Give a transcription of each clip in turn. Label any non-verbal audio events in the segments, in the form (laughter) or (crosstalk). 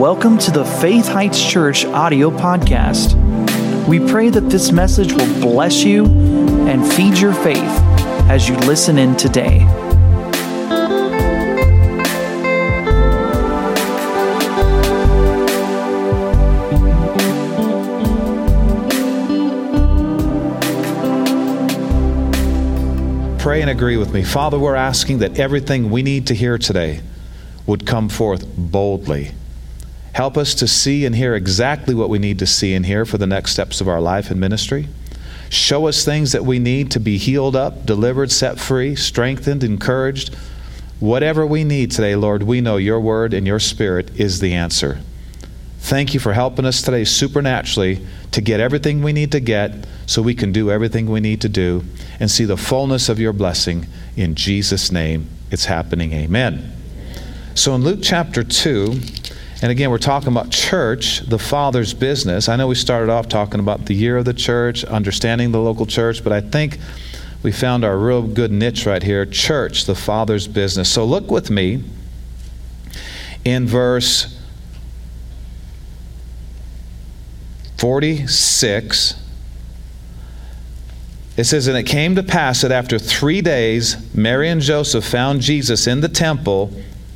welcome to the Faith Heights Church audio podcast. We pray that this message will bless you and feed your faith as you listen in today. Pray and agree with me. Father, we're asking that everything we need to hear today would come forth boldly. Help us to see and hear exactly what we need to see and hear for the next steps of our life and ministry. Show us things that we need to be healed up, delivered, set free, strengthened, encouraged. Whatever we need today, Lord, we know your word and your spirit is the answer. Thank you for helping us today supernaturally to get everything we need to get so we can do everything we need to do and see the fullness of your blessing. In Jesus' name, it's happening. Amen. So in Luke chapter 2, and again, we're talking about church, the Father's business. I know we started off talking about the year of the church, understanding the local church, but I think we found our real good niche right here church, the Father's business. So look with me in verse 46. It says, And it came to pass that after three days, Mary and Joseph found Jesus in the temple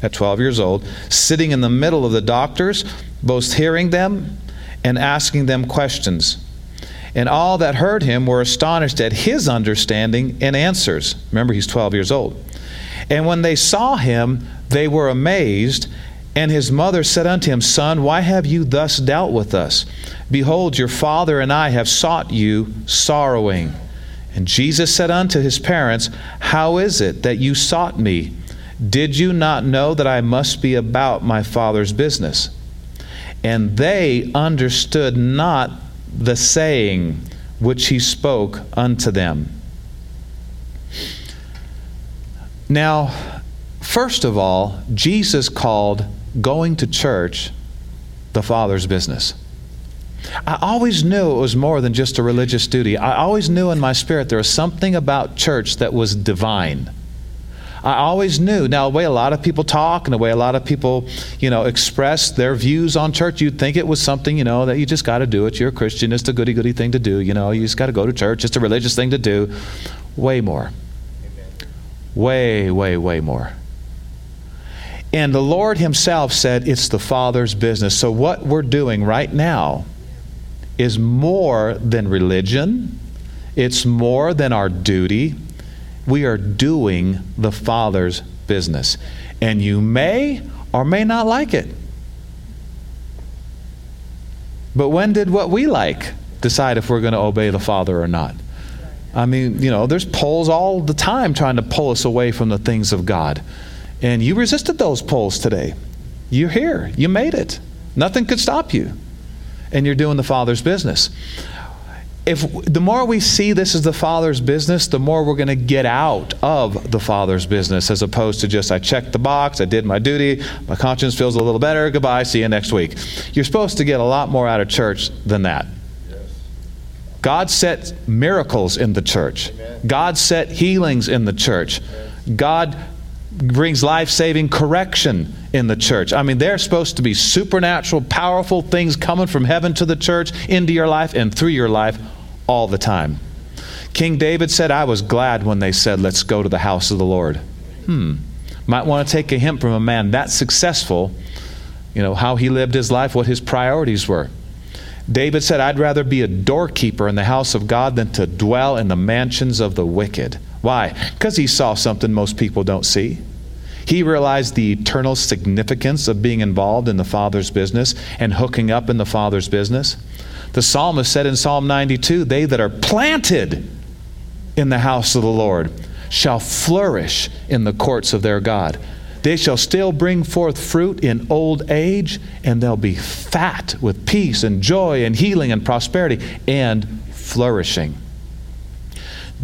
at 12 years old, sitting in the middle of the doctors, both hearing them and asking them questions. And all that heard him were astonished at his understanding and answers. Remember, he's 12 years old. And when they saw him, they were amazed. And his mother said unto him, Son, why have you thus dealt with us? Behold, your father and I have sought you sorrowing. And Jesus said unto his parents, How is it that you sought me? Did you not know that I must be about my Father's business? And they understood not the saying which he spoke unto them. Now, first of all, Jesus called going to church the Father's business. I always knew it was more than just a religious duty. I always knew in my spirit there was something about church that was divine. I always knew. Now, the way a lot of people talk and the way a lot of people, you know, express their views on church, you'd think it was something, you know, that you just got to do it. You're a Christian. It's a goody goody thing to do. You know, you just got to go to church. It's a religious thing to do. Way more. Way, way, way more. And the Lord Himself said it's the Father's business. So, what we're doing right now is more than religion, it's more than our duty, we are doing the Father's business. And you may or may not like it. But when did what we like decide if we're going to obey the Father or not? I mean, you know, there's polls all the time trying to pull us away from the things of God. And you resisted those polls today. You're here. You made it. Nothing could stop you. And you're doing the Father's business if the more we see this as the father's business the more we're going to get out of the father's business as opposed to just i checked the box i did my duty my conscience feels a little better goodbye see you next week. You're supposed to get a lot more out of church than that. God set miracles in the church. God set healings in the church. God brings life-saving correction in the church. I mean, they're supposed to be supernatural, powerful things coming from heaven to the church, into your life, and through your life all the time. King David said, I was glad when they said, Let's go to the house of the Lord. Hmm. Might want to take a hint from a man that successful, you know, how he lived his life, what his priorities were. David said, I'd rather be a doorkeeper in the house of God than to dwell in the mansions of the wicked. Why? Because he saw something most people don't see. He realized the eternal significance of being involved in the Father's business and hooking up in the Father's business. The psalmist said in Psalm 92 They that are planted in the house of the Lord shall flourish in the courts of their God. They shall still bring forth fruit in old age, and they'll be fat with peace and joy and healing and prosperity and flourishing.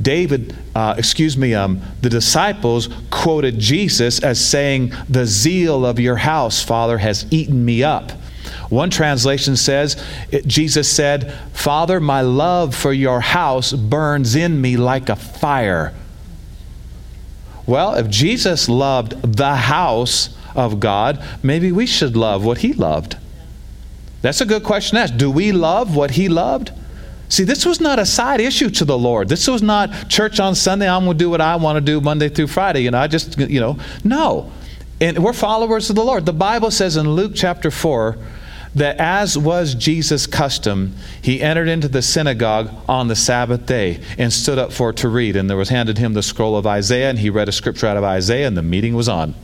David, uh, excuse me, um, the disciples quoted Jesus as saying, The zeal of your house, Father, has eaten me up. One translation says, Jesus said, Father, my love for your house burns in me like a fire. Well, if Jesus loved the house of God, maybe we should love what he loved That's a good question to ask. Do we love what he loved? See, this was not a side issue to the Lord. This was not church on Sunday. I'm going to do what I want to do Monday through Friday. You know, I just, you know, no. And we're followers of the Lord. The Bible says in Luke chapter 4 that as was Jesus' custom, he entered into the synagogue on the Sabbath day and stood up for to read. And there was handed him the scroll of Isaiah, and he read a scripture out of Isaiah, and the meeting was on.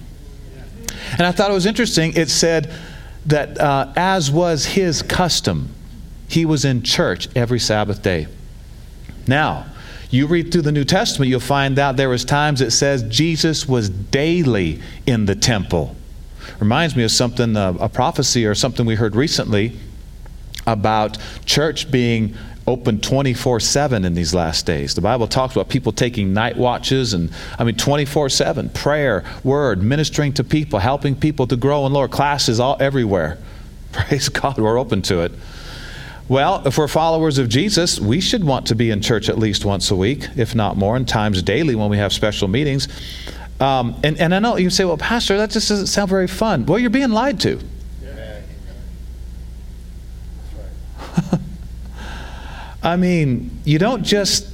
And I thought it was interesting. It said that uh, as was his custom, he was in church every Sabbath day. Now, you read through the New Testament, you'll find out there was times it says Jesus was daily in the temple. Reminds me of something, uh, a prophecy or something we heard recently about church being open 24 7 in these last days. The Bible talks about people taking night watches and, I mean, 24 7, prayer, word, ministering to people, helping people to grow in Lord, classes all everywhere. (laughs) Praise God, we're open to it. Well, if we're followers of Jesus, we should want to be in church at least once a week, if not more, and times daily when we have special meetings. Um, and, and I know you say, well, Pastor, that just doesn't sound very fun. Well, you're being lied to. (laughs) I mean, you don't just.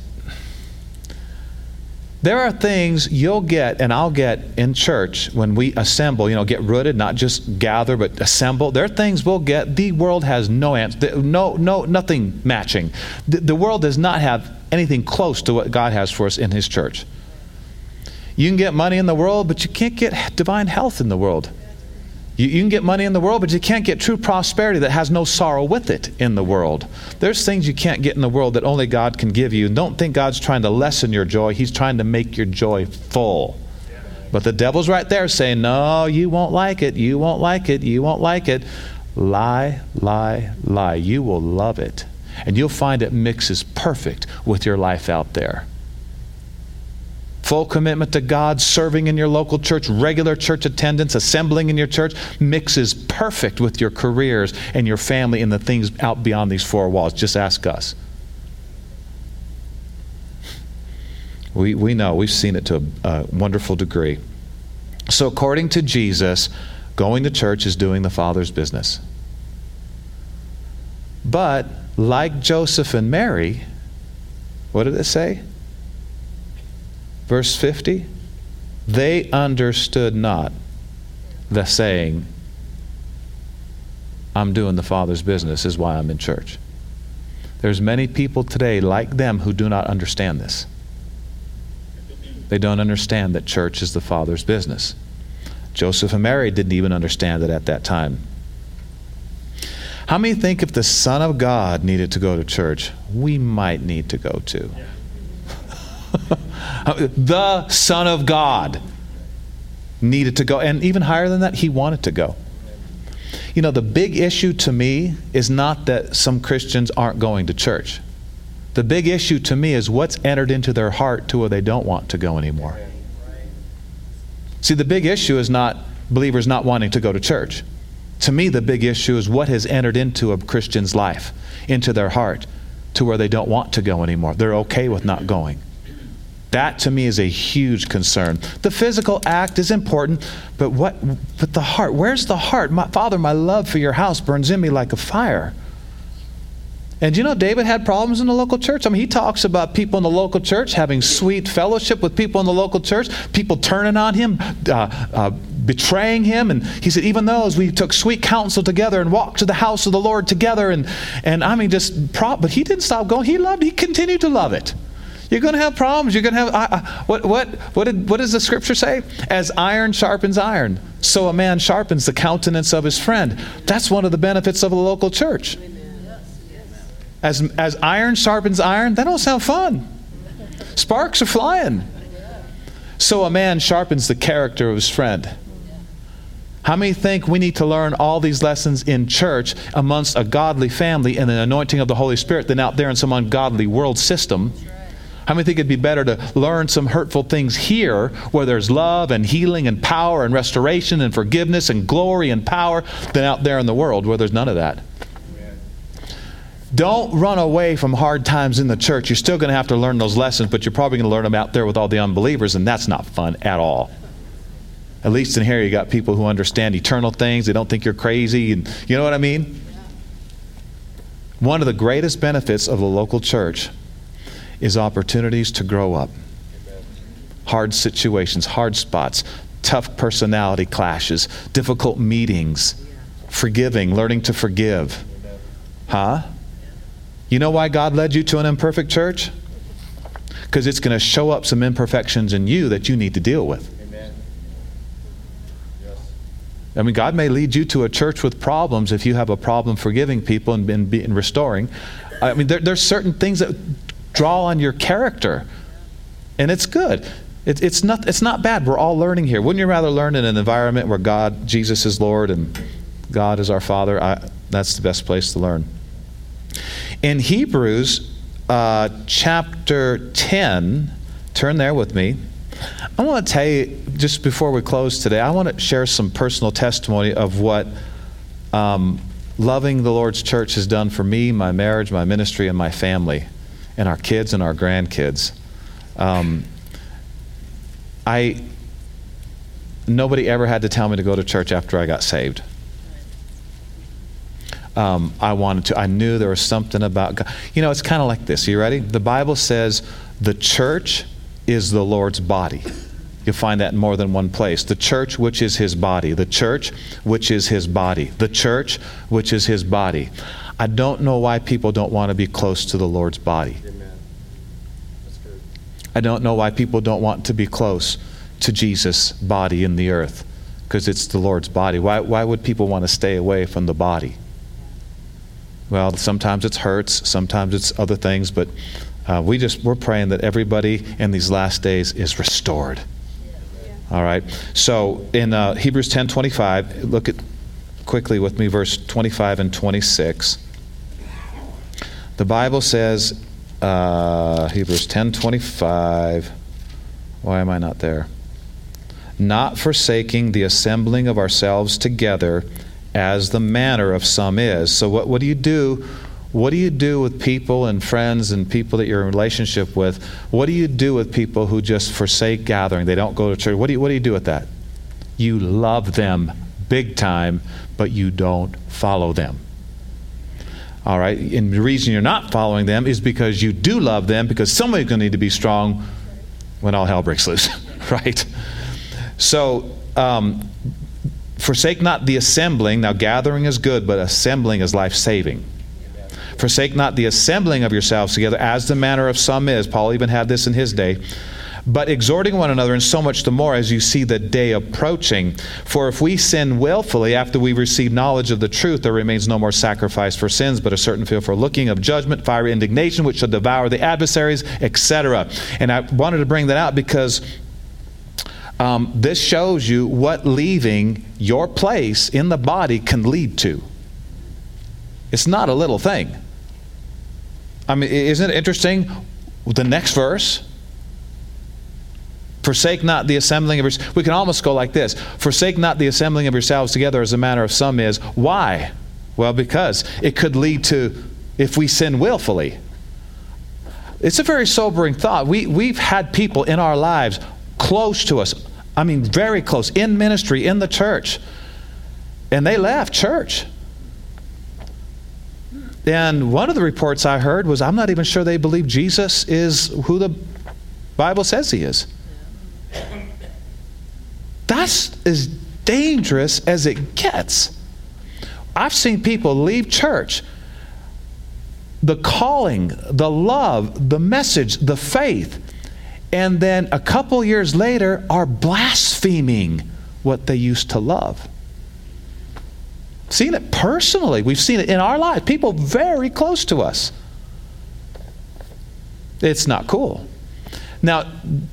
There are things you'll get and I'll get in church when we assemble, you know, get rooted, not just gather, but assemble. There are things we'll get. The world has no answer, no, no, nothing matching. The, the world does not have anything close to what God has for us in His church. You can get money in the world, but you can't get divine health in the world. You, you, can get money in the world, but you can't get true prosperity that has no sorrow with it in the world. There's things you can't get in the world that only God can give you. Don't think God's trying to lessen your joy, He's trying to make your joy full. But the devil's right there saying, No, you won't like it. You won't like it. You won't like it. Lie, lie, lie. You will love it. And you'll find it mixes perfect with your life out there full commitment to God, serving in your local church, regular church attendance, assembling in your church mixes perfect with your careers and your family and the things out beyond these four walls. Just ask us. We, we know, we've seen it to a, a wonderful degree. So, according to Jesus, going to church is doing the Father's business. But, like Joseph and Mary, what did it say? Verse 50 They understood not the saying, I'm doing the Father's business, is why I'm in church. There's many people today like them who do not understand this. They don't understand that church is the Father's business. Joseph and Mary didn't even understand it at that time. How many think if the Son of God needed to go to church, we might need to go too? (laughs) the Son of God needed to go. And even higher than that, he wanted to go. You know, the big issue to me is not that some Christians aren't going to church. The big issue to me is what's entered into their heart to where they don't want to go anymore. See, the big issue is not believers not wanting to go to church. To me, the big issue is what has entered into a Christian's life, into their heart, to where they don't want to go anymore. They're okay with not going. That to me is a huge concern. The physical act is important, but what but the heart, where's the heart? My Father, my love for your house burns in me like a fire. And you know, David had problems in the local church. I mean, he talks about people in the local church having sweet fellowship with people in the local church, people turning on him, uh, uh, betraying him. And he said, even those we took sweet counsel together and walked to the house of the Lord together. And, and I mean, just, prop, but he didn't stop going. He loved, he continued to love it. You're going to have problems. You're going to have uh, what what what did what does the scripture say? As iron sharpens iron, so a man sharpens the countenance of his friend. That's one of the benefits of a local church. As as iron sharpens iron, that don't sound fun. Sparks are flying. So a man sharpens the character of his friend. How many think we need to learn all these lessons in church amongst a godly family and the anointing of the Holy Spirit than out there in some ungodly world system? How many think it'd be better to learn some hurtful things here where there's love and healing and power and restoration and forgiveness and glory and power than out there in the world where there's none of that? Don't run away from hard times in the church. You're still going to have to learn those lessons, but you're probably going to learn them out there with all the unbelievers, and that's not fun at all. At least in here, you got people who understand eternal things. They don't think you're crazy, and you know what I mean. One of the greatest benefits of the local church is opportunities to grow up. Hard situations, hard spots, tough personality clashes, difficult meetings, forgiving, learning to forgive. Huh? You know why God led you to an imperfect church? Because it's going to show up some imperfections in you that you need to deal with. I mean, God may lead you to a church with problems if you have a problem forgiving people and, and, and restoring. I mean, there, there's certain things that draw on your character, and it's good. It, it's, not, it's not bad. We're all learning here. Wouldn't you rather learn in an environment where God, Jesus is Lord, and God is our Father? I, that's the best place to learn. In Hebrews uh, chapter 10, turn there with me. I want to tell you, just before we close today, I want to share some personal testimony of what um, loving the Lord's church has done for me, my marriage, my ministry, and my family, and our kids and our grandkids. Um, I nobody ever had to tell me to go to church after I got saved. Um, I wanted to. I knew there was something about God. You know, it's kind of like this. You ready? The Bible says the church is the Lord's body. You'll find that in more than one place. The church, which is his body. The church, which is his body. The church, which is his body. I don't know why people don't want to be close to the Lord's body. I don't know why people don't want to be close to Jesus' body in the earth because it's the Lord's body. Why, why would people want to stay away from the body? Well, sometimes it's hurts, sometimes it's other things, but uh, we just we're praying that everybody in these last days is restored. All right. So in uh, Hebrews ten twenty five, look at quickly with me verse twenty five and twenty six. The Bible says, uh, Hebrews ten twenty five. Why am I not there? Not forsaking the assembling of ourselves together as the manner of some is. So, what, what do you do? What do you do with people and friends and people that you're in relationship with? What do you do with people who just forsake gathering? They don't go to church. What do you, what do, you do with that? You love them big time, but you don't follow them. All right? And the reason you're not following them is because you do love them, because somebody's going to need to be strong when all hell breaks loose, (laughs) right? So, um, Forsake not the assembling. Now, gathering is good, but assembling is life saving. Forsake not the assembling of yourselves together, as the manner of some is. Paul even had this in his day. But exhorting one another, and so much the more as you see the day approaching. For if we sin willfully after we receive knowledge of the truth, there remains no more sacrifice for sins, but a certain fear for looking of judgment, fiery indignation, which shall devour the adversaries, etc. And I wanted to bring that out because um, this shows you what leaving your place in the body can lead to. It's not a little thing. I mean, isn't it interesting? The next verse. Forsake not the assembling of yourselves. We can almost go like this Forsake not the assembling of yourselves together as a matter of some is. Why? Well, because it could lead to if we sin willfully. It's a very sobering thought. We, we've had people in our lives close to us, I mean, very close, in ministry, in the church. And they left church. And one of the reports I heard was I'm not even sure they believe Jesus is who the Bible says he is. That's as dangerous as it gets. I've seen people leave church. The calling, the love, the message, the faith and then a couple years later are blaspheming what they used to love. Seen it personally. We've seen it in our lives. People very close to us. It's not cool. Now,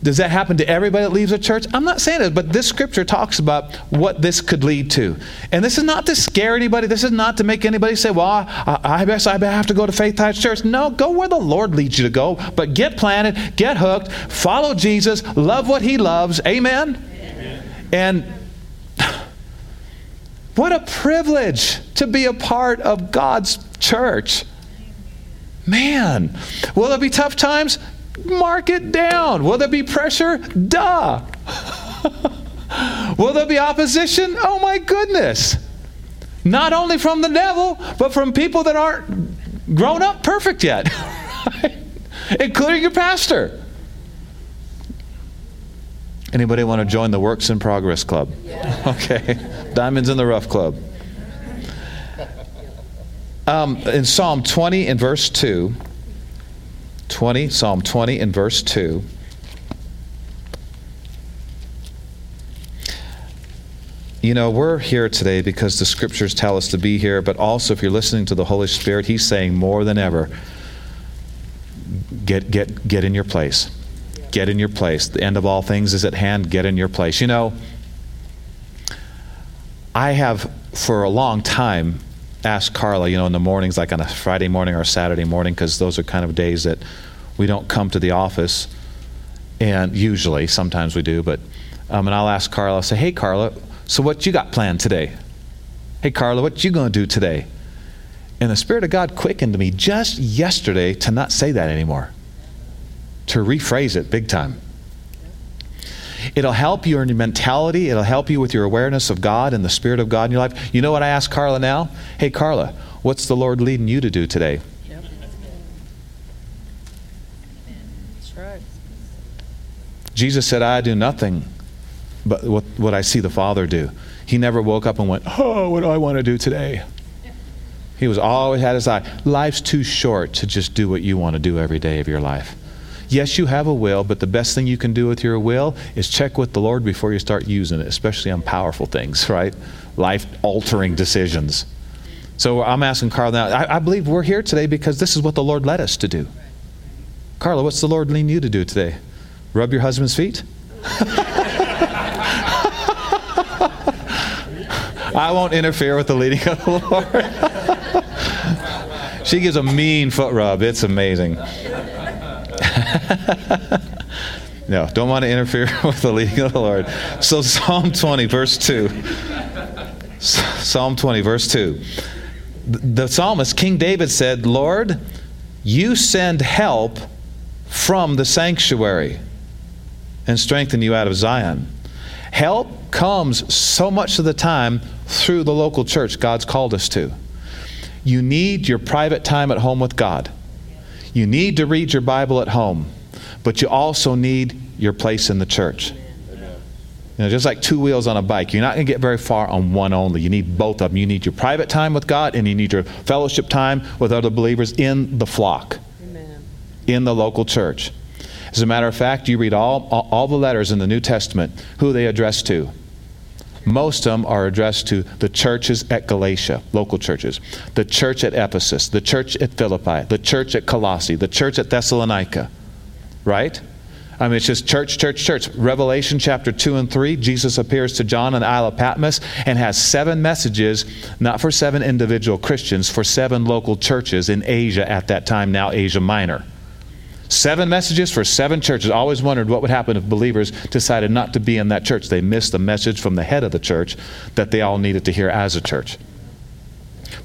does that happen to everybody that leaves a church? I'm not saying it, but this scripture talks about what this could lead to. And this is not to scare anybody. This is not to make anybody say, well, I, I guess I have to go to Faith Heights Church. No, go where the Lord leads you to go. But get planted, get hooked, follow Jesus, love what he loves. Amen? Amen. And (sighs) what a privilege to be a part of God's church. Man, will there be tough times? Mark it down. Will there be pressure? Duh. (laughs) Will there be opposition? Oh my goodness. Not only from the devil, but from people that aren't grown up perfect yet, (laughs) including your pastor. Anybody want to join the Works in Progress Club? (laughs) Okay. Diamonds in the Rough Club. Um, in Psalm 20 and verse 2, 20, Psalm 20 and verse 2. You know, we're here today because the scriptures tell us to be here, but also if you're listening to the Holy Spirit, He's saying more than ever get, get, get in your place. Get in your place. The end of all things is at hand. Get in your place. You know, I have for a long time asked Carla, you know, in the mornings, like on a Friday morning or a Saturday morning, because those are kind of days that we don't come to the office. And usually, sometimes we do, but, um, and I'll ask Carla, I'll say, hey, Carla, so, what you got planned today? Hey, Carla, what you going to do today? And the Spirit of God quickened me just yesterday to not say that anymore, to rephrase it big time. It'll help you in your mentality. It'll help you with your awareness of God and the Spirit of God in your life. You know what I ask Carla now? Hey, Carla, what's the Lord leading you to do today? Jesus said, I do nothing but what, what I see the Father do. He never woke up and went, Oh, what do I want to do today? He was always had his eye. Life's too short to just do what you want to do every day of your life. Yes, you have a will, but the best thing you can do with your will is check with the Lord before you start using it, especially on powerful things, (laughs) right? Life altering decisions. So I'm asking Carla now, I, I, believe we're here today because this is what the Lord led us to do. Carla, what's the Lord leading you to do today? Rub your husband's feet? (laughs) I won't interfere with the leading of the (laughs) Lord. she gives a mean foot rub. It's amazing. (laughs) no, don't want to interfere (laughs) with the leading of the Lord. So, Psalm 20, verse 2. Psalm 20, verse 2. The psalmist, King David, said, Lord, you send help from the sanctuary and strengthen you out of Zion. Help comes so much of the time through the local church God's called us to. You need your private time at home with God. You need to read your Bible at home, but you also need your place in the church. You know, just like two wheels on a bike, you're not going to get very far on one only. You need both of them. You need your private time with God, and you need your fellowship time with other believers in the flock, Amen. in the local church. As a matter of fact, you read all, all the letters in the New Testament, who they address to. Most of them are addressed to the churches at Galatia, local churches, the church at Ephesus, the church at Philippi, the church at Colossae, the church at Thessalonica. Right? I mean, it's just church, church, church. Revelation chapter 2 and 3, Jesus appears to John on the Isle of Patmos and has seven messages, not for seven individual Christians, for seven local churches in Asia at that time, now Asia Minor. Seven messages for seven churches. Always wondered what would happen if believers decided not to be in that church. They missed the message from the head of the church that they all needed to hear as a church.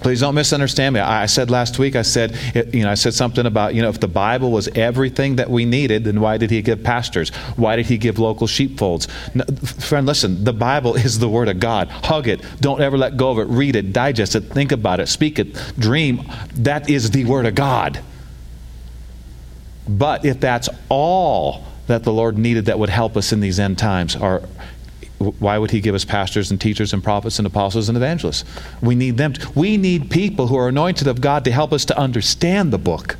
Please don't misunderstand me. I said last week, I said, you know, I said something about, you know, if the Bible was everything that we needed, then why did he give pastors? Why did he give local sheepfolds? No, friend, listen, the Bible (laughs) is the Word of God. Hug it. Don't ever let go of it. Read it, digest it, think about it, speak it, dream. That is the Word of God. But if that's all that the Lord needed that would help us in these end times, or why would He give us pastors and teachers and prophets and apostles and evangelists? We need them. To, we need people who are anointed of God to help us to understand the book,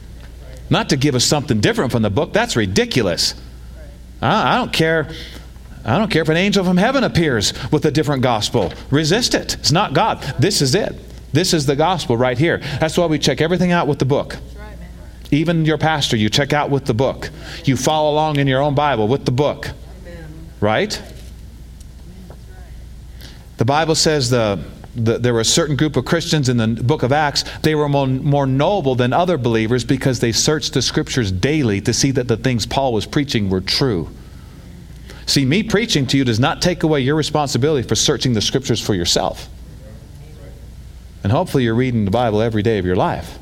not to give us something different from the book. That's ridiculous. I, I don't care. I don't care if an angel from heaven appears with a different gospel. Resist it. It's not God. This is it. This is the gospel right here. That's why we check everything out with the book. Even your pastor, you check out with the book. You follow along in your own Bible with the book. Right? The Bible says the, the, there were a certain group of Christians in the book of Acts. They were more, more noble than other believers because they searched the scriptures daily to see that the things Paul was preaching were true. See, me preaching to you does not take away your responsibility for searching the scriptures for yourself. And hopefully, you're reading the Bible every day of your life.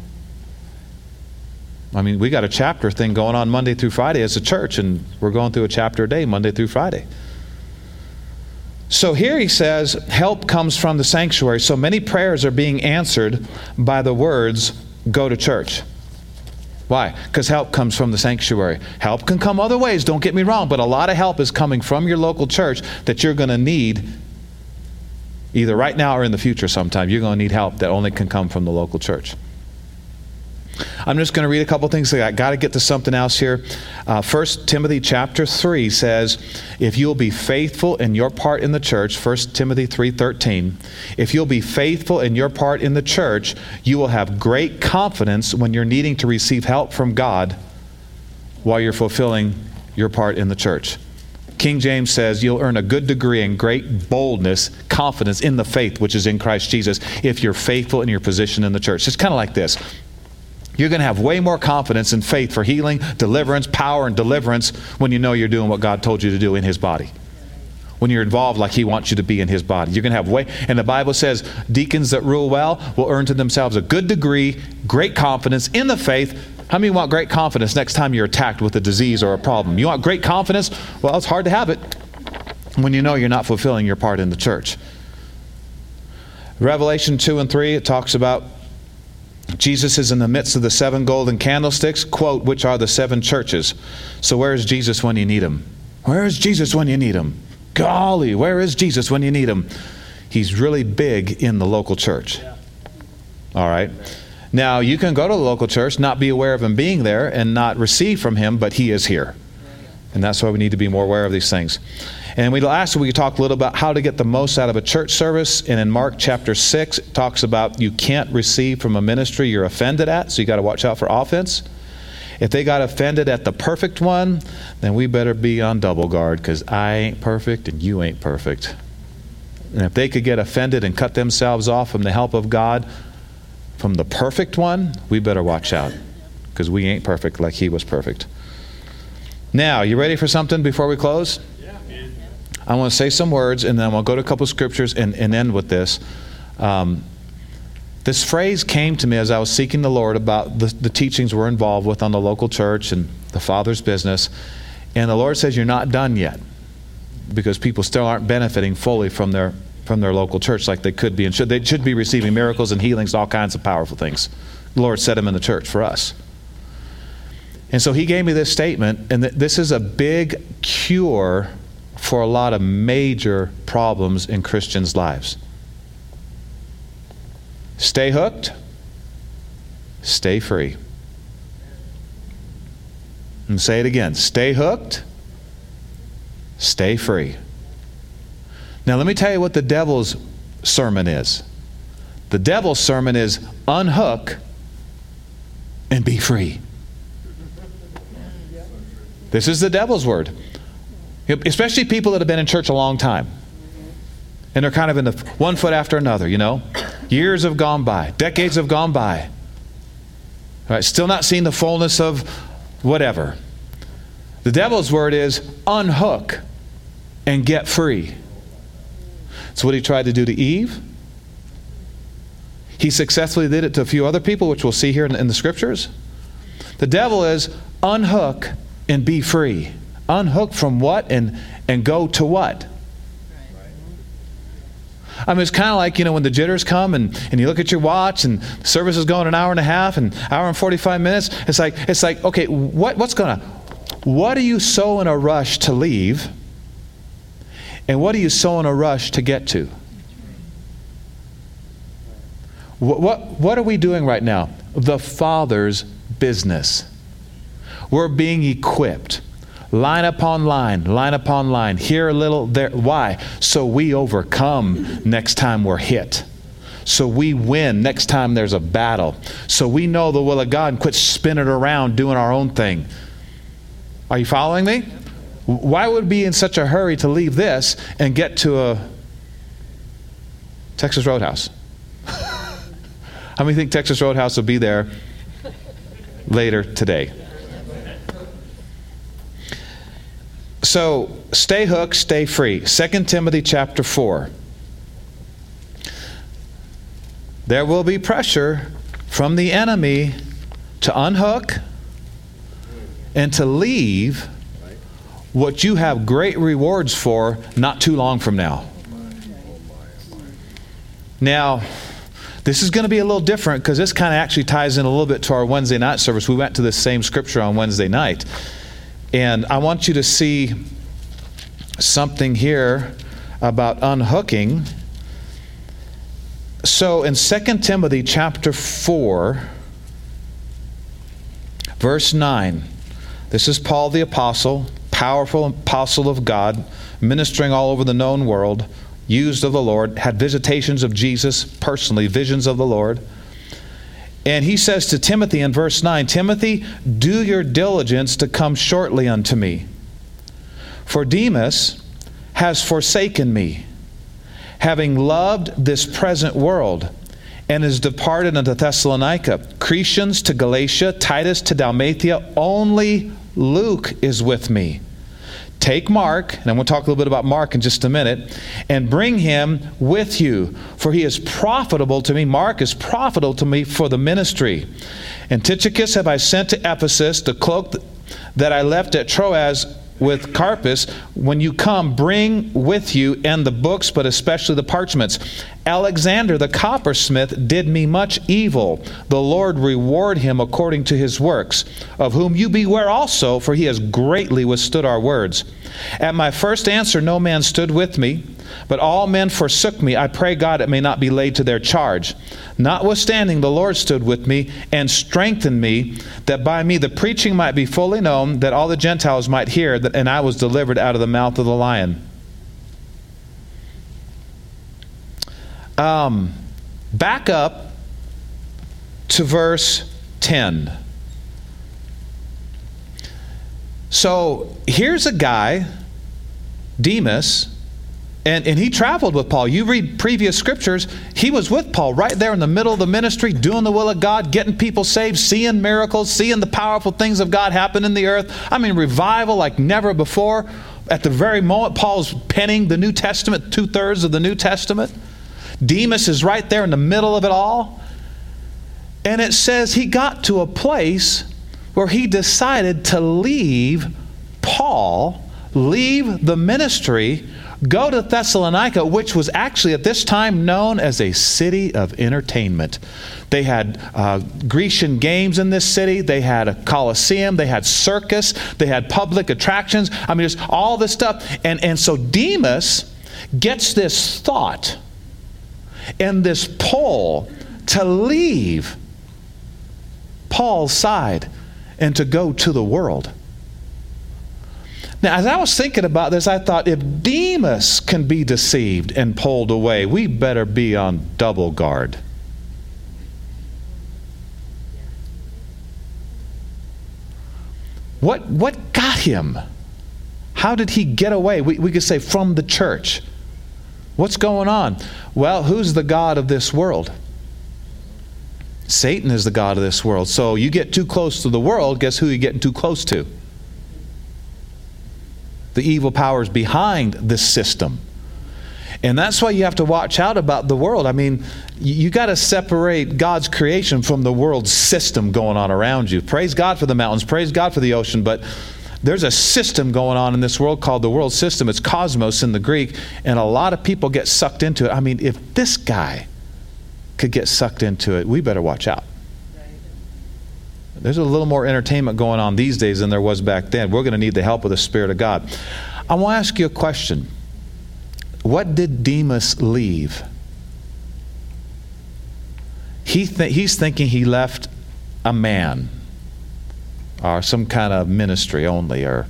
I mean, we got a chapter thing going on Monday through Friday as a church, and we're going through a chapter a day, Monday through Friday. So here he says, help comes from the sanctuary. So many prayers are being answered by the words go to church. Why? Because help comes from the sanctuary. Help can come other ways, don't get me wrong, but a lot of help is coming from your local church that you're going to need either right now or in the future sometime. You're going to need help that only can come from the local church. I'm just going to read a couple things. I got to get to something else here. Uh, 1 Timothy chapter 3 says, if you'll be faithful in your part in the church, 1 Timothy 3.13, if you'll be faithful in your part in the church, you will have great confidence when you're needing to receive help from God while you're fulfilling your part in the church. King James says you'll earn a good degree and great boldness, confidence in the faith which is in Christ Jesus if you're faithful in your position in the church. It's kind of like this you're going to have way more confidence and faith for healing, deliverance, power, and deliverance when you know you're doing what God told you to do in His body. When you're involved like He wants you to be in His body. You're going to have way, and the Bible says deacons that rule well will earn to themselves a good degree, great confidence in the faith. How many want great confidence next time you're attacked with a disease or a problem? You want great confidence? Well, it's hard to have it when you know you're not fulfilling your part in the church. Revelation 2 and 3, it talks about Jesus is in the midst of the seven golden candlesticks, quote, which are the seven churches. So, where is Jesus when you need him? Where is Jesus when you need him? Golly, where is Jesus when you need him? He's really big in the local church. All right. Now, you can go to the local church, not be aware of him being there, and not receive from him, but he is here. And that's why we need to be more aware of these things. And we last we talked a little about how to get the most out of a church service. And in Mark chapter 6, it talks about you can't receive from a ministry you're offended at, so you got to watch out for offense. If they got offended at the perfect one, then we better be on double guard because I ain't perfect and you ain't perfect. And if they could get offended and cut themselves off from the help of God from the perfect one, we better watch out because we ain't perfect like he was perfect. Now, you ready for something before we close? I want to say some words, and then I'll go to a couple of scriptures and, and end with this. Um, this phrase came to me as I was seeking the Lord about the, the teachings we're involved with on the local church and the Father's business. And the Lord says, You're not done yet because people still aren't benefiting fully from their, from their local church like they could be and should. They should be receiving miracles and healings, all kinds of powerful things. The Lord set them in the church for us. And so He gave me this statement, and this is a big cure for a lot of major problems in Christians' lives. Stay hooked, stay free. And say it again stay hooked, stay free. Now, let me tell you what the devil's sermon is. The devil's sermon is unhook and be free. This is the devil's word. Especially people that have been in church a long time. And they're kind of in the one foot after another, you know? Years have gone by, decades have gone by. Right, still not seeing the fullness of whatever. The devil's word is unhook and get free. That's what he tried to do to Eve. He successfully did it to a few other people, which we'll see here in, in the scriptures. The devil is unhook and be free unhook from what and, and go to what? I mean, it's kind of like, you know, when the jitters come and, and you look at your watch and the service is going an hour and a half and hour and 45 minutes. It's like, it's like okay, what, what's going to, what are you so in a rush to leave? And what are you so in a rush to get to? What, what, what are we doing right now? The Father's business. We're being equipped line upon line, line upon line, here a little, there. Why? So we overcome next time we're hit. So we win next time there's a battle. So we know the will of God and quit spinning around doing our own thing. Are you following me? Why would we be in such a hurry to leave this and get to a Texas Roadhouse? (laughs) How many think Texas Roadhouse will be there later today? So stay hooked, stay free. 2 Timothy chapter 4. There will be pressure from the enemy to unhook and to leave what you have great rewards for not too long from now. Now, This is going to be a little different because this kind of actually ties in a little bit to our Wednesday night service. We went to the same scripture on Wednesday night. And I want you to see something here about unhooking. So in 2 Timothy chapter 4, verse 9, this is Paul the apostle, powerful apostle of God, ministering all over the known world used of the Lord, had visitations of Jesus personally, visions of the Lord. And he says to Timothy in verse 9 Timothy, do your diligence to come shortly unto me. For Demas has forsaken me, having loved this present world, and is departed unto Thessalonica. Crescens to Galatia, Titus to Dalmatia. Only Luke is with me. Take Mark, and I'm going to talk a little bit about Mark in just a minute, and bring him with you, for he is profitable to me. Mark is profitable to me for the ministry. And Tychicus have I sent to Ephesus, the cloak that I left at Troas with Carpus, when you come, bring with you and the books, but especially the parchments. Alexander the coppersmith did me much evil. The Lord reward him according to his works, of whom you beware also, for he has greatly withstood our words. At my first answer, no man stood with me, but all men forsook me. I pray God it may not be laid to their charge. Notwithstanding, the Lord stood with me and strengthened me, that by me the preaching might be fully known, that all the Gentiles might hear, that, and I was delivered out of the mouth of the lion. Um, back up to verse 10. So here's a guy, Demas, and, and he traveled with Paul. You read previous scriptures, he was with Paul right there in the middle of the ministry, doing the will of God, getting people saved, seeing miracles, seeing the powerful things of God happen in the earth. I mean, revival like never before. At the very moment Paul's penning the New Testament, two thirds of the New Testament, Demas is right there in the middle of it all. And it says he got to a place where he decided to leave Paul, leave the ministry Go to Thessalonica, which was actually at this time known as a city of entertainment. They had uh, Grecian games in this city. They had a coliseum. They had circus. They had public attractions. I mean, just all this stuff. And, and so Demas gets this thought and this pull to leave Paul's side and to go to the world. Now, as I was thinking about this, I thought if Demas can be deceived and pulled away, we better be on double guard. What, what got him? How did he get away? We, we could say from the church. What's going on? Well, who's the God of this world? Satan is the God of this world. So you get too close to the world, guess who you're getting too close to? The evil powers behind this system. And that's why you have to watch out about the world. I mean, you got to separate God's creation from the world system going on around you. Praise God for the mountains, praise God for the ocean, but there's a system going on in this world called the world system. It's cosmos in the Greek, and a lot of people get sucked into it. I mean, if this guy could get sucked into it, we better watch out. There's a little more entertainment going on these days than there was back then. We're going to need the help of the Spirit of God. I want to ask you a question. What did Demas leave? He th- he's thinking he left a man or some kind of ministry only or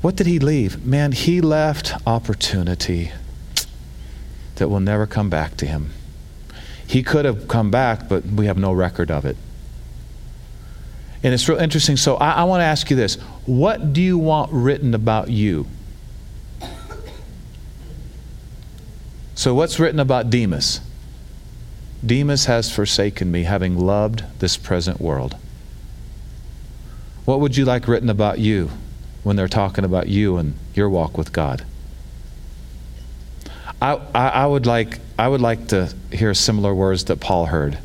what did he leave? Man, he left opportunity that will never come back to him. He could have come back, but we have no record of it. And it's real interesting. So I, I want to ask you this What do you want written about you? So, what's written about Demas? Demas has forsaken me, having loved this present world. What would you like written about you when they're talking about you and your walk with God? I, I, I, would like, I would like to hear similar words that Paul heard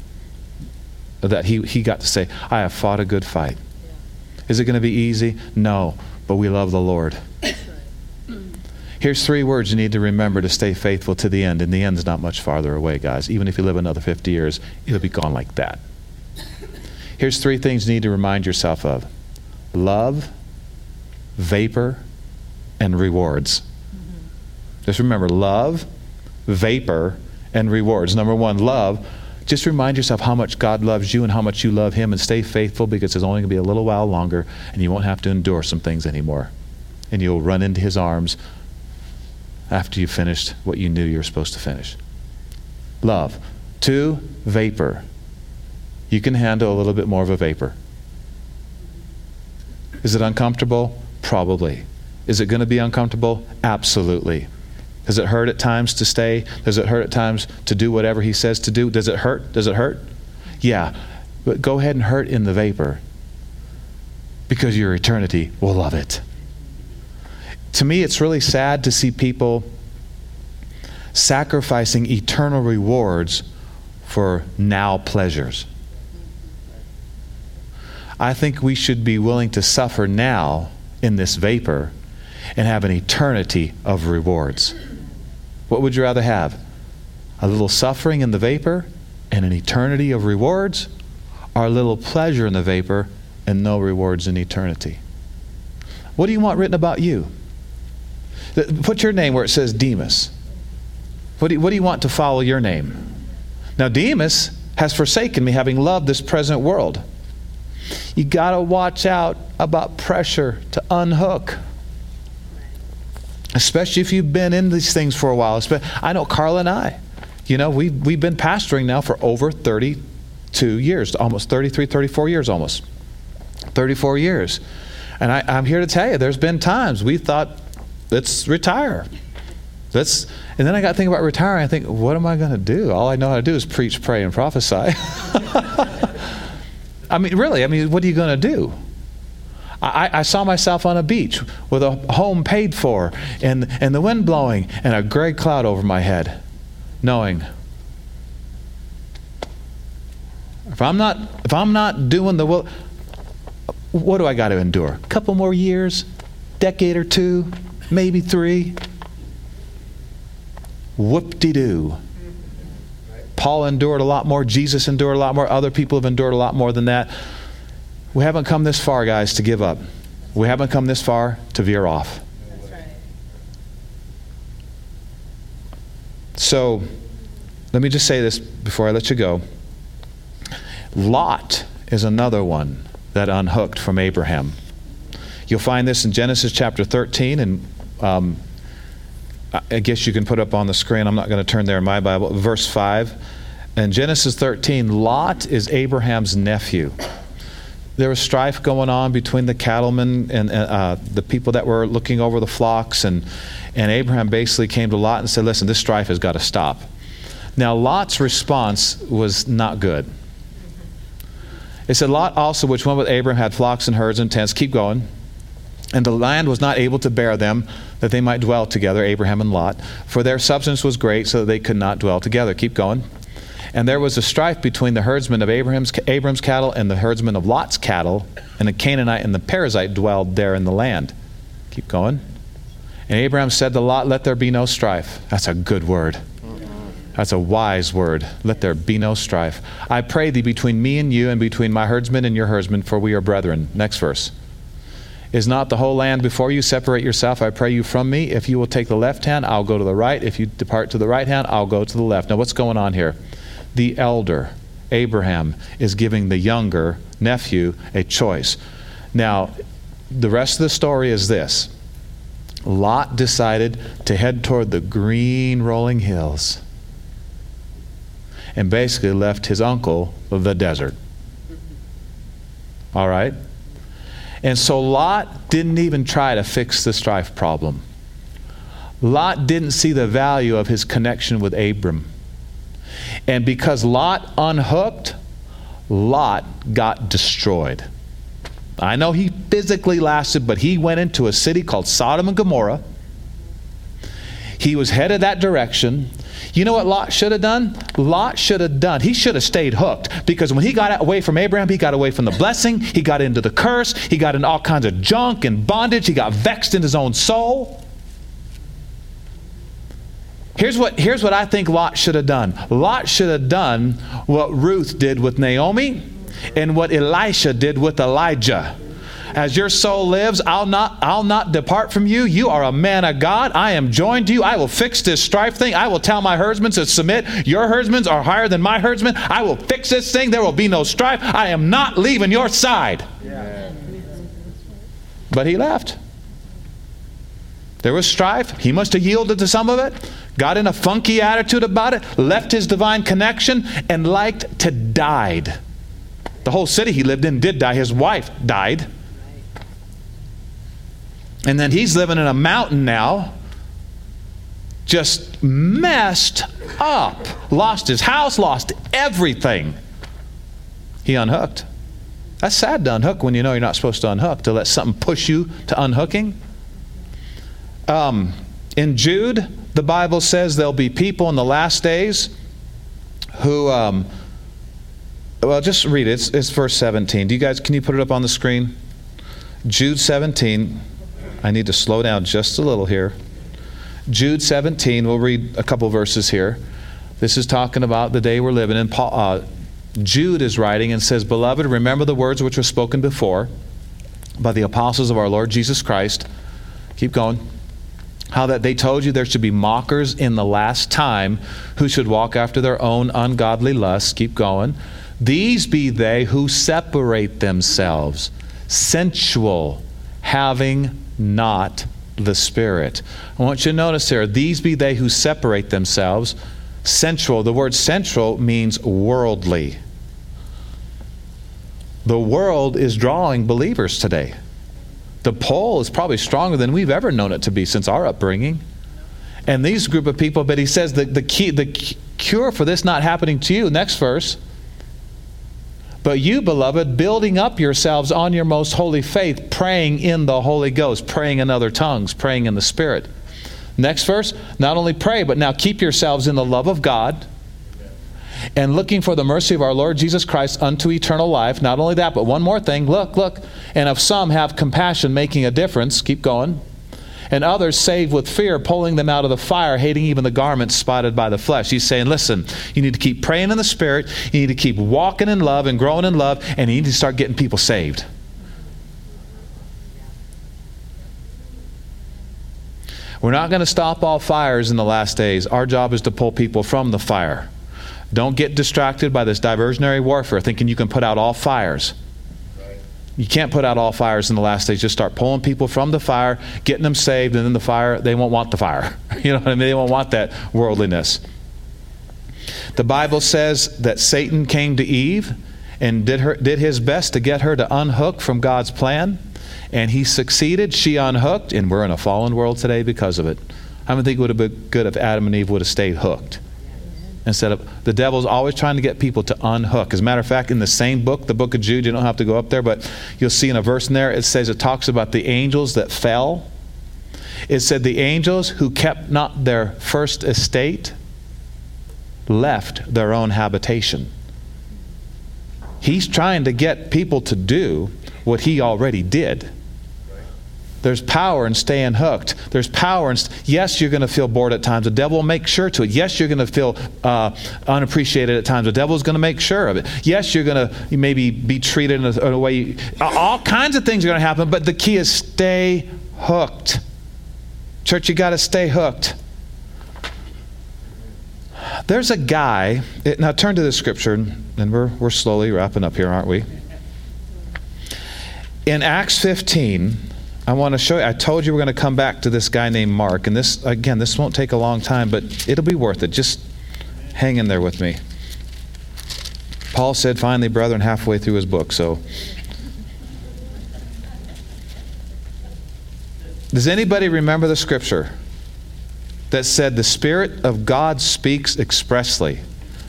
that he, he got to say, I have fought a good fight. Is it going to be easy? No, but we love the Lord. Here's three words you need to remember to stay faithful to the end. And the end's not much farther away, guys. Even if you live another 50 years, it'll be gone like that. (laughs) Here's three things you need to remind yourself of love, vapor, and rewards. Mm-hmm. Just remember love, vapor, and rewards. Number one, love. Just remind yourself how much God loves you and how much you love Him and stay faithful because it's only going to be a little while longer and you won't have to endure some things anymore. And you'll run into His arms after you've finished what you knew you were supposed to finish. Love. Two, vapor. You can handle a little bit more of a vapor. Is it uncomfortable? Probably. Is it going to be uncomfortable? Absolutely. Does it hurt at times to stay? Does it hurt at times to do whatever he says to do? Does it hurt? Does it hurt? Yeah. But go ahead and hurt in the vapor because your eternity will love it. To me, it's really sad to see people sacrificing eternal rewards for now pleasures. I think we should be willing to suffer now in this vapor and have an eternity of rewards. What would you rather have? A little suffering in the vapor and an eternity of rewards, or a little pleasure in the vapor and no rewards in eternity? What do you want written about you? Put your name where it says Demas. What do you, what do you want to follow your name? Now, Demas has forsaken me, having loved this present world. You got to watch out about pressure to unhook especially if you've been in these things for a while. I know Carla and I, you know, we, we've been pastoring now for over 32 years, almost 33, 34 years almost. 34 years. And I, I'm here to tell you, there's been times we thought, let's retire. Let's, and then I got to think about retiring. I think, what am I going to do? All I know how to do is preach, pray, and prophesy. (laughs) I mean, really, I mean, what are you going to do? I, I, saw myself on a beach with a home paid for and, and the wind blowing and a gray cloud over my head, knowing if I'm not if I'm not doing the will, what do I got to endure? A couple more years, decade or two, maybe three. Whoop de doo. Paul endured a lot more. Jesus endured a lot more. Other people have endured a lot more than that. We haven't come this far, guys, to give up. We haven't come this far to veer off. So, let me just say this before I let you go. Lot is another one that unhooked from Abraham. You'll find this in Genesis chapter 13, and um, I guess you can put up on the screen. I'm not going to turn there in my Bible. Verse 5. In Genesis 13, Lot is Abraham's nephew there was strife going on between the cattlemen and uh, the people that were looking over the flocks. And, and Abraham basically came to Lot and said, Listen, this strife has got to stop. Now, Lot's response was not good. It said, Lot also, which went with Abraham, had flocks and herds and tents. Keep going. And the land was not able to bear them, that they might dwell together, Abraham and Lot. For their substance was great, so that they could not dwell together. Keep going. And there was a strife between the herdsmen of Abraham's, Abram's cattle and the herdsmen of Lot's cattle, and the Canaanite and the Perizzite dwelled there in the land. Keep going. And Abraham said to Lot, Let there be no strife. That's a good word. That's a wise word. Let there be no strife. I pray thee between me and you, and between my herdsmen and your herdsmen, for we are brethren. Next verse. Is not the whole land before you? Separate yourself, I pray you, from me. If you will take the left hand, I'll go to the right. If you depart to the right hand, I'll go to the left. Now, what's going on here? The elder, Abraham, is giving the younger nephew a choice. Now, the rest of the story is this Lot decided to head toward the green rolling hills and basically left his uncle the desert. All right? And so Lot didn't even try to fix the strife problem. Lot didn't see the value of his connection with Abram. And because Lot unhooked, Lot got destroyed. I know he physically lasted, but he went into a city called Sodom and Gomorrah. He was headed that direction. You know what Lot should have done? Lot should have done. He should have stayed hooked because when he got away from Abraham, he got away from the blessing, he got into the curse, he got in all kinds of junk and bondage, he got vexed in his own soul. Here's what, here's what I think Lot should have done Lot should have done what Ruth did with Naomi and what Elisha did with Elijah. As your soul lives, I'll not, I'll not depart from you. You are a man of God. I am joined to you. I will fix this strife thing. I will tell my herdsmen to submit. Your herdsmen are higher than my herdsmen. I will fix this thing. There will be no strife. I am not leaving your side. But he left. There was strife. He must have yielded to some of it, got in a funky attitude about it, left his divine connection, and liked to died. The whole city he lived in did die. His wife died. And then he's living in a mountain now, just messed up. Lost his house, lost everything. He unhooked. That's sad to unhook when you know you're not supposed to unhook, to let something push you to unhooking. Um, in Jude, the Bible says there'll be people in the last days who, um, well, just read it. It's, it's verse 17. Do you guys, can you put it up on the screen? Jude 17. I need to slow down just a little here. Jude 17, we'll read a couple verses here. This is talking about the day we're living in. Paul, uh, Jude is writing and says, Beloved, remember the words which were spoken before by the apostles of our Lord Jesus Christ. Keep going. How that they told you there should be mockers in the last time who should walk after their own ungodly lusts. Keep going. These be they who separate themselves, sensual, having not the Spirit. I want you to notice here these be they who separate themselves. Sensual, the word sensual means worldly. The world is drawing believers today. The pull is probably stronger than we've ever known it to be since our upbringing. And these group of people, but he says that the key, the cure for this not happening to you, next verse, but you, beloved, building up yourselves on your most holy faith, praying in the Holy Ghost, praying in other tongues, praying in the Spirit. Next verse, not only pray, but now keep yourselves in the love of God and looking for the mercy of our Lord Jesus Christ unto eternal life. Not only that, but one more thing. Look, look. And of some have compassion, making a difference. Keep going and others save with fear, pulling them out of the fire, hating even the garments spotted by the flesh. He's saying, listen, you need to keep praying in the Spirit, you need to keep walking in love and growing in love, and you need to start getting people saved. We're not going to stop all fires in the last days. Our job is to pull people from the fire. Don't get distracted by this diversionary warfare, thinking you can put out all fires. You can't put out all fires in the last days. Just start pulling people from the fire, getting them saved, and then the fire, they won't want the fire. (laughs) You know what I mean? They won't want that worldliness. The Bible says that Satan came to Eve and did, her, did his best to get her to unhook from God's plan, and he succeeded. She unhooked, and we're in a fallen world today because of it. I don't think it would have been good if Adam and Eve would have stayed hooked instead of the devil's always trying to get people to unhook. As a matter of fact, in the same book, the book of Jude, you don't have to go up there, but you'll see in a verse in there, it says it talks about the angels that fell. It said the angels who kept not their first estate left their own habitation. He's trying to get people to do what he already did. There's power in staying hooked. There's power in, st- yes, you're going to feel bored at times. The devil will make sure to it. Yes, you're going to feel uh, unappreciated at times. The devil is going to make sure of it. Yes, you're going to maybe be treated in a, in a way, you, all kinds of things are going to happen, but the key is stay hooked. Church, you got to stay hooked. There's a guy, it, now turn to the scripture, and we're, we're slowly wrapping up here, aren't we? In Acts 15, I want to show you. I told you we're going to come back to this guy named Mark. And this, again, this won't take a long time, but it'll be worth it. Just hang in there with me. Paul said, finally, brethren, halfway through his book. So, does anybody remember the scripture that said, The Spirit of God speaks expressly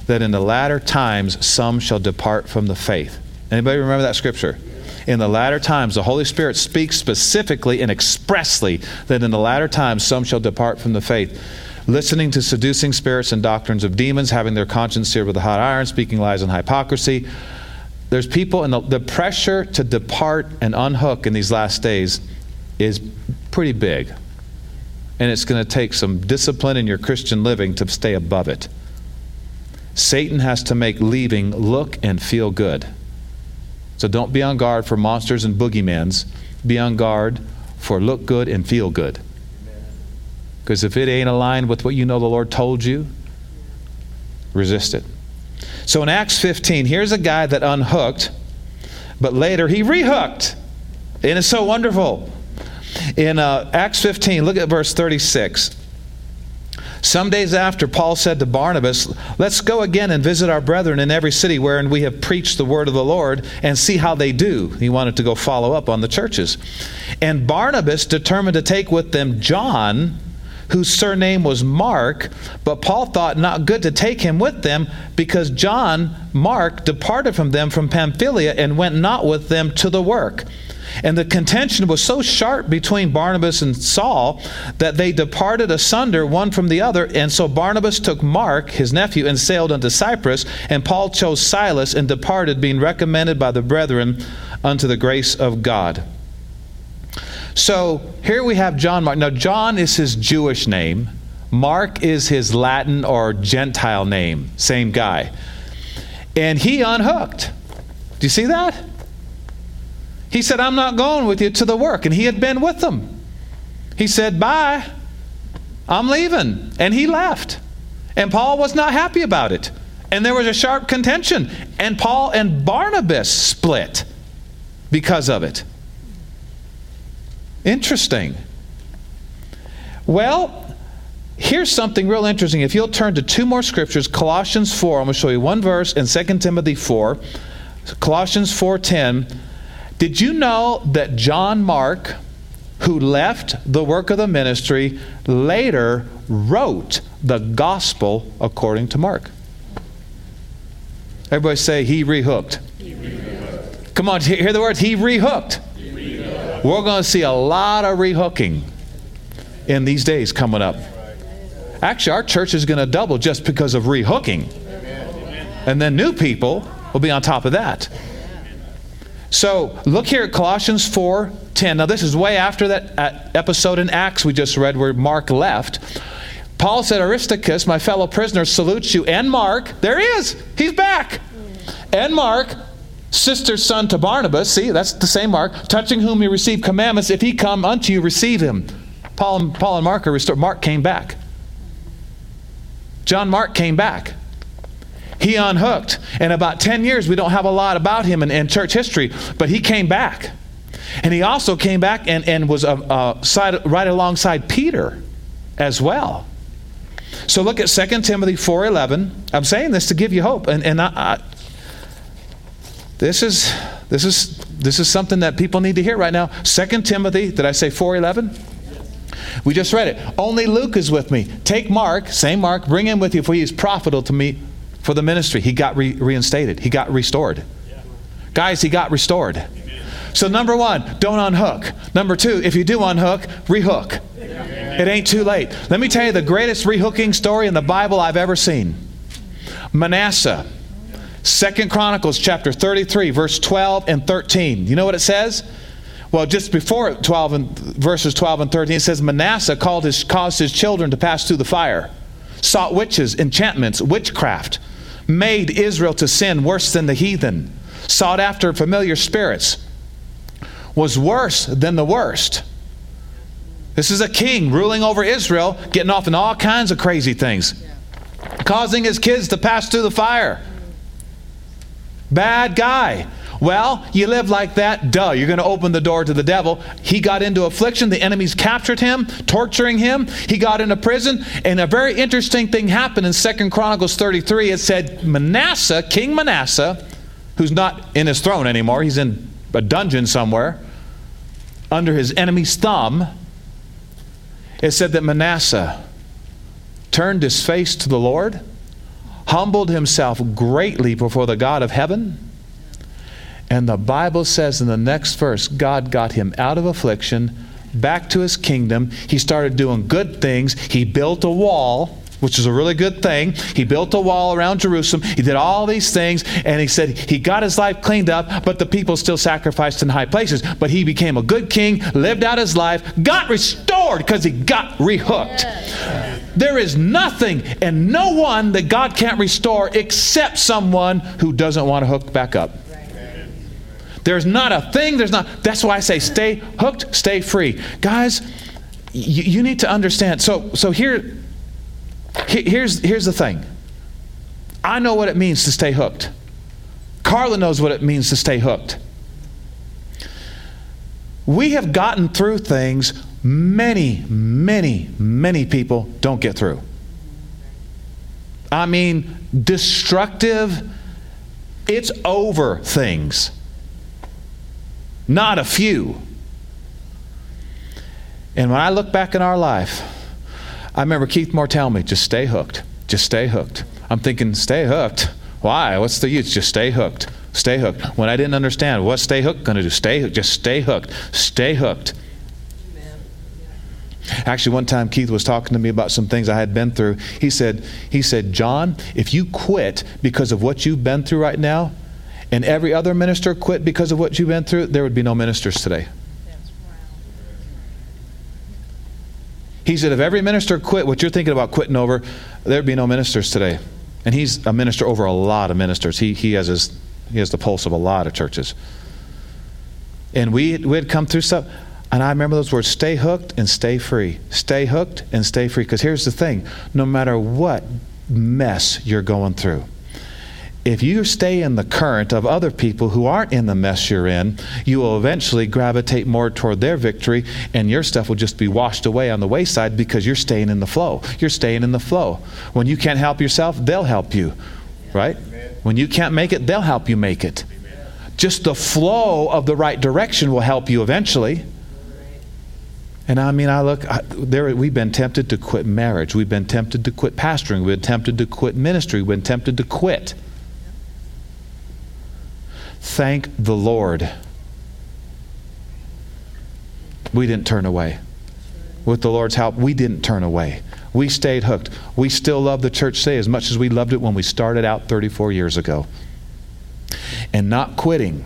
that in the latter times some shall depart from the faith? Anybody remember that scripture? In the latter times, the Holy Spirit speaks specifically and expressly that in the latter times some shall depart from the faith, listening to seducing spirits and doctrines of demons, having their conscience seared with a hot iron, speaking lies and hypocrisy. There's people, and the, the pressure to depart and unhook in these last days is pretty big. and it's going to take some discipline in your Christian living to stay above it. Satan has to make leaving look and feel good. So don't be on guard for monsters and boogeymans. Be on guard for look good and feel good. Because if it ain't aligned with what you know the Lord told you, resist it. So in Acts 15, here's a guy that unhooked, but later he rehooked. And it's so wonderful. In uh, Acts 15, look at verse 36. Some days after, Paul said to Barnabas, Let's go again and visit our brethren in every city wherein we have preached the word of the Lord and see how they do. He wanted to go follow up on the churches. And Barnabas determined to take with them John, whose surname was Mark, but Paul thought not good to take him with them because John, Mark, departed from them from Pamphylia and went not with them to the work. And the contention was so sharp between Barnabas and Saul that they departed asunder one from the other. And so Barnabas took Mark, his nephew, and sailed unto Cyprus. And Paul chose Silas and departed, being recommended by the brethren unto the grace of God. So here we have John Mark. Now, John is his Jewish name, Mark is his Latin or Gentile name, same guy. And he unhooked. Do you see that? He said, I'm not going with you to the work. And he had been with them. He said, Bye. I'm leaving. And he left. And Paul was not happy about it. And there was a sharp contention. And Paul and Barnabas split because of it. Interesting. Well, here's something real interesting. If you'll turn to two more scriptures, Colossians 4, I'm going to show you one verse, and 2 Timothy 4. Colossians 4:10 did you know that John Mark, who left the work of the ministry, later wrote the gospel according to Mark? Everybody say, He rehooked. He. Come on, hear the words. He rehooked. he rehooked. We're going to see a lot of rehooking in these days coming up. Actually, our church is going to double just because of rehooking. And then new people will be on top of that. So look here at Colossians 4 10. Now, this is way after that uh, episode in Acts we just read where Mark left. Paul said, Aristarchus, my fellow prisoner, salutes you. And Mark, there he is. He's back. And Mark, sister's son to Barnabas, see, that's the same Mark, touching whom you receive commandments. If he come unto you, receive him. Paul and, Paul and Mark are restored. Mark came back. John Mark came back he unhooked. And about 10 years, we don't have a lot about him in, in church history, but he came back. And he also came back and, and was uh, uh, side, right alongside Peter as well. So look at 2 Timothy 4.11. I'm saying this to give you hope. And, and I, I, this, is, this, is, this is something that people need to hear right now. 2 Timothy, did I say 4.11? We just read it. Only Luke is with me. Take Mark, same Mark, bring him with you, for he is profitable to me for the ministry. He got re- reinstated, he got restored. Yeah. Guys, he got restored. Amen. So, number one, don't unhook. Number two, if you do unhook, rehook. It ain't too late. Let me tell you the greatest rehooking story in the Bible I've ever seen Manasseh. Second Chronicles chapter 33, verse 12 and 13. You know what it says? Well, just before 12 and verses 12 and 13, it says Manasseh called his, caused his children to pass through the fire, sought witches, enchantments, witchcraft, made Israel to sin worse than the heathen, sought after familiar spirits, was worse than the worst. This is a king ruling over Israel, getting off in all kinds of crazy things, causing his kids to pass through the fire. Bad guy. Well, you live like that, duh, you're going to open the door to the devil. He got into affliction. The enemies captured him, torturing him. He got into prison. And a very interesting thing happened in Second Chronicles 33. It said Manasseh, King Manasseh, who's not in his throne anymore, he's in a dungeon somewhere, under his enemy's thumb. It said that Manasseh turned his face to the Lord, humbled himself greatly before the God of heaven and the Bible says in the next verse, God got him out of affliction, back to his kingdom. He started doing good things. He built a wall which is a really good thing. He built a wall around Jerusalem. He did all these things, and he said he got his life cleaned up, but the people still sacrificed in high places. But he became a good king, lived out his life, got restored because he got rehooked. There is nothing and no one that God can't restore except someone who doesn't want to hook back up. There's not a thing, there's not. That's why I say stay hooked, stay free. Guys, you, you need to understand. So, so here, here's, here's the thing I know what it means to stay hooked. Carla knows what it means to stay hooked. We have gotten through things many, many, many people don't get through. I mean, destructive, it's over things. Not a few. And when I look back in our life, I remember Keith Moore telling me, just stay hooked. Just stay hooked. I'm thinking, stay hooked. Why? What's the use? Just stay hooked. Stay hooked. When I didn't understand, what's stay hooked going to do? Stay hooked. Just stay hooked. Stay hooked. Actually, one time Keith was talking to me about some things I had been through. He said, he said, John, if you quit because of what you've been through right now, and every other minister quit because of what you've been through, there would be no ministers today. He said, if every minister quit what you're thinking about quitting over, there'd be no ministers today. And he's a minister over a lot of ministers. He, he, has, his, he has the pulse of a lot of churches. And we, we had come through stuff. And I remember those words stay hooked and stay free. Stay hooked and stay free. Because here's the thing no matter what mess you're going through, if you stay in the current of other people who aren't in the mess you're in, you will eventually gravitate more toward their victory, and your stuff will just be washed away on the wayside because you're staying in the flow. You're staying in the flow. When you can't help yourself, they'll help you, right? When you can't make it, they'll help you make it. Just the flow of the right direction will help you eventually. And I mean, I look, I, there, we've been tempted to quit marriage. We've been tempted to quit pastoring. We've been tempted to quit ministry. We've been tempted to quit. Thank the Lord. We didn't turn away. With the Lord's help, we didn't turn away. We stayed hooked. We still love the church say as much as we loved it when we started out 34 years ago. And not quitting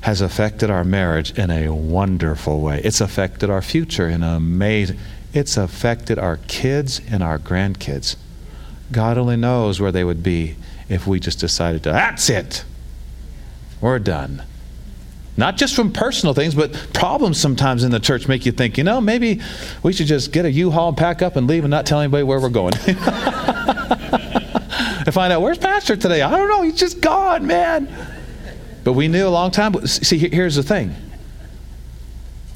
has affected our marriage in a wonderful way. It's affected our future in a amazing it's affected our kids and our grandkids. God only knows where they would be if we just decided to, that's it. We're done. Not just from personal things, but problems sometimes in the church make you think, you know, maybe we should just get a U-Haul and pack up and leave and not tell anybody where we're going. (laughs) and find out, where's Pastor today? I don't know. He's just gone, man. But we knew a long time. See, here's the thing.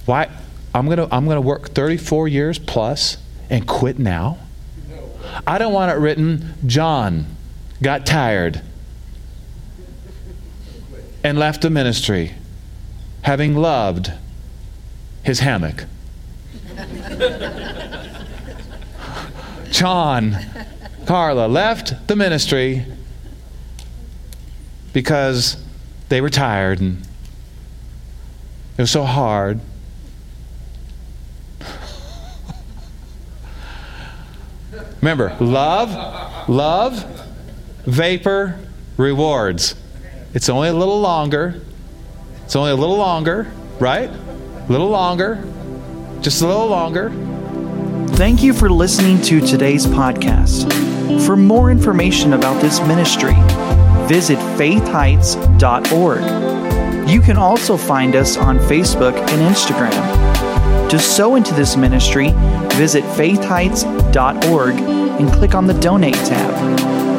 Why? I'm going to I'm going to work 34 years plus and quit now. I don't want it written, John got tired and left the ministry, having loved his hammock. John, Carla left the ministry because they were tired and it was so hard. Remember, love, love, vapor, rewards. It's only a little longer. It's only a little longer, right? A little longer. Just a little longer. Thank you for listening to today's podcast. For more information about this ministry, visit faithheights.org. You can also find us on Facebook and Instagram. To sow into this ministry, visit faithheights.org and click on the Donate tab.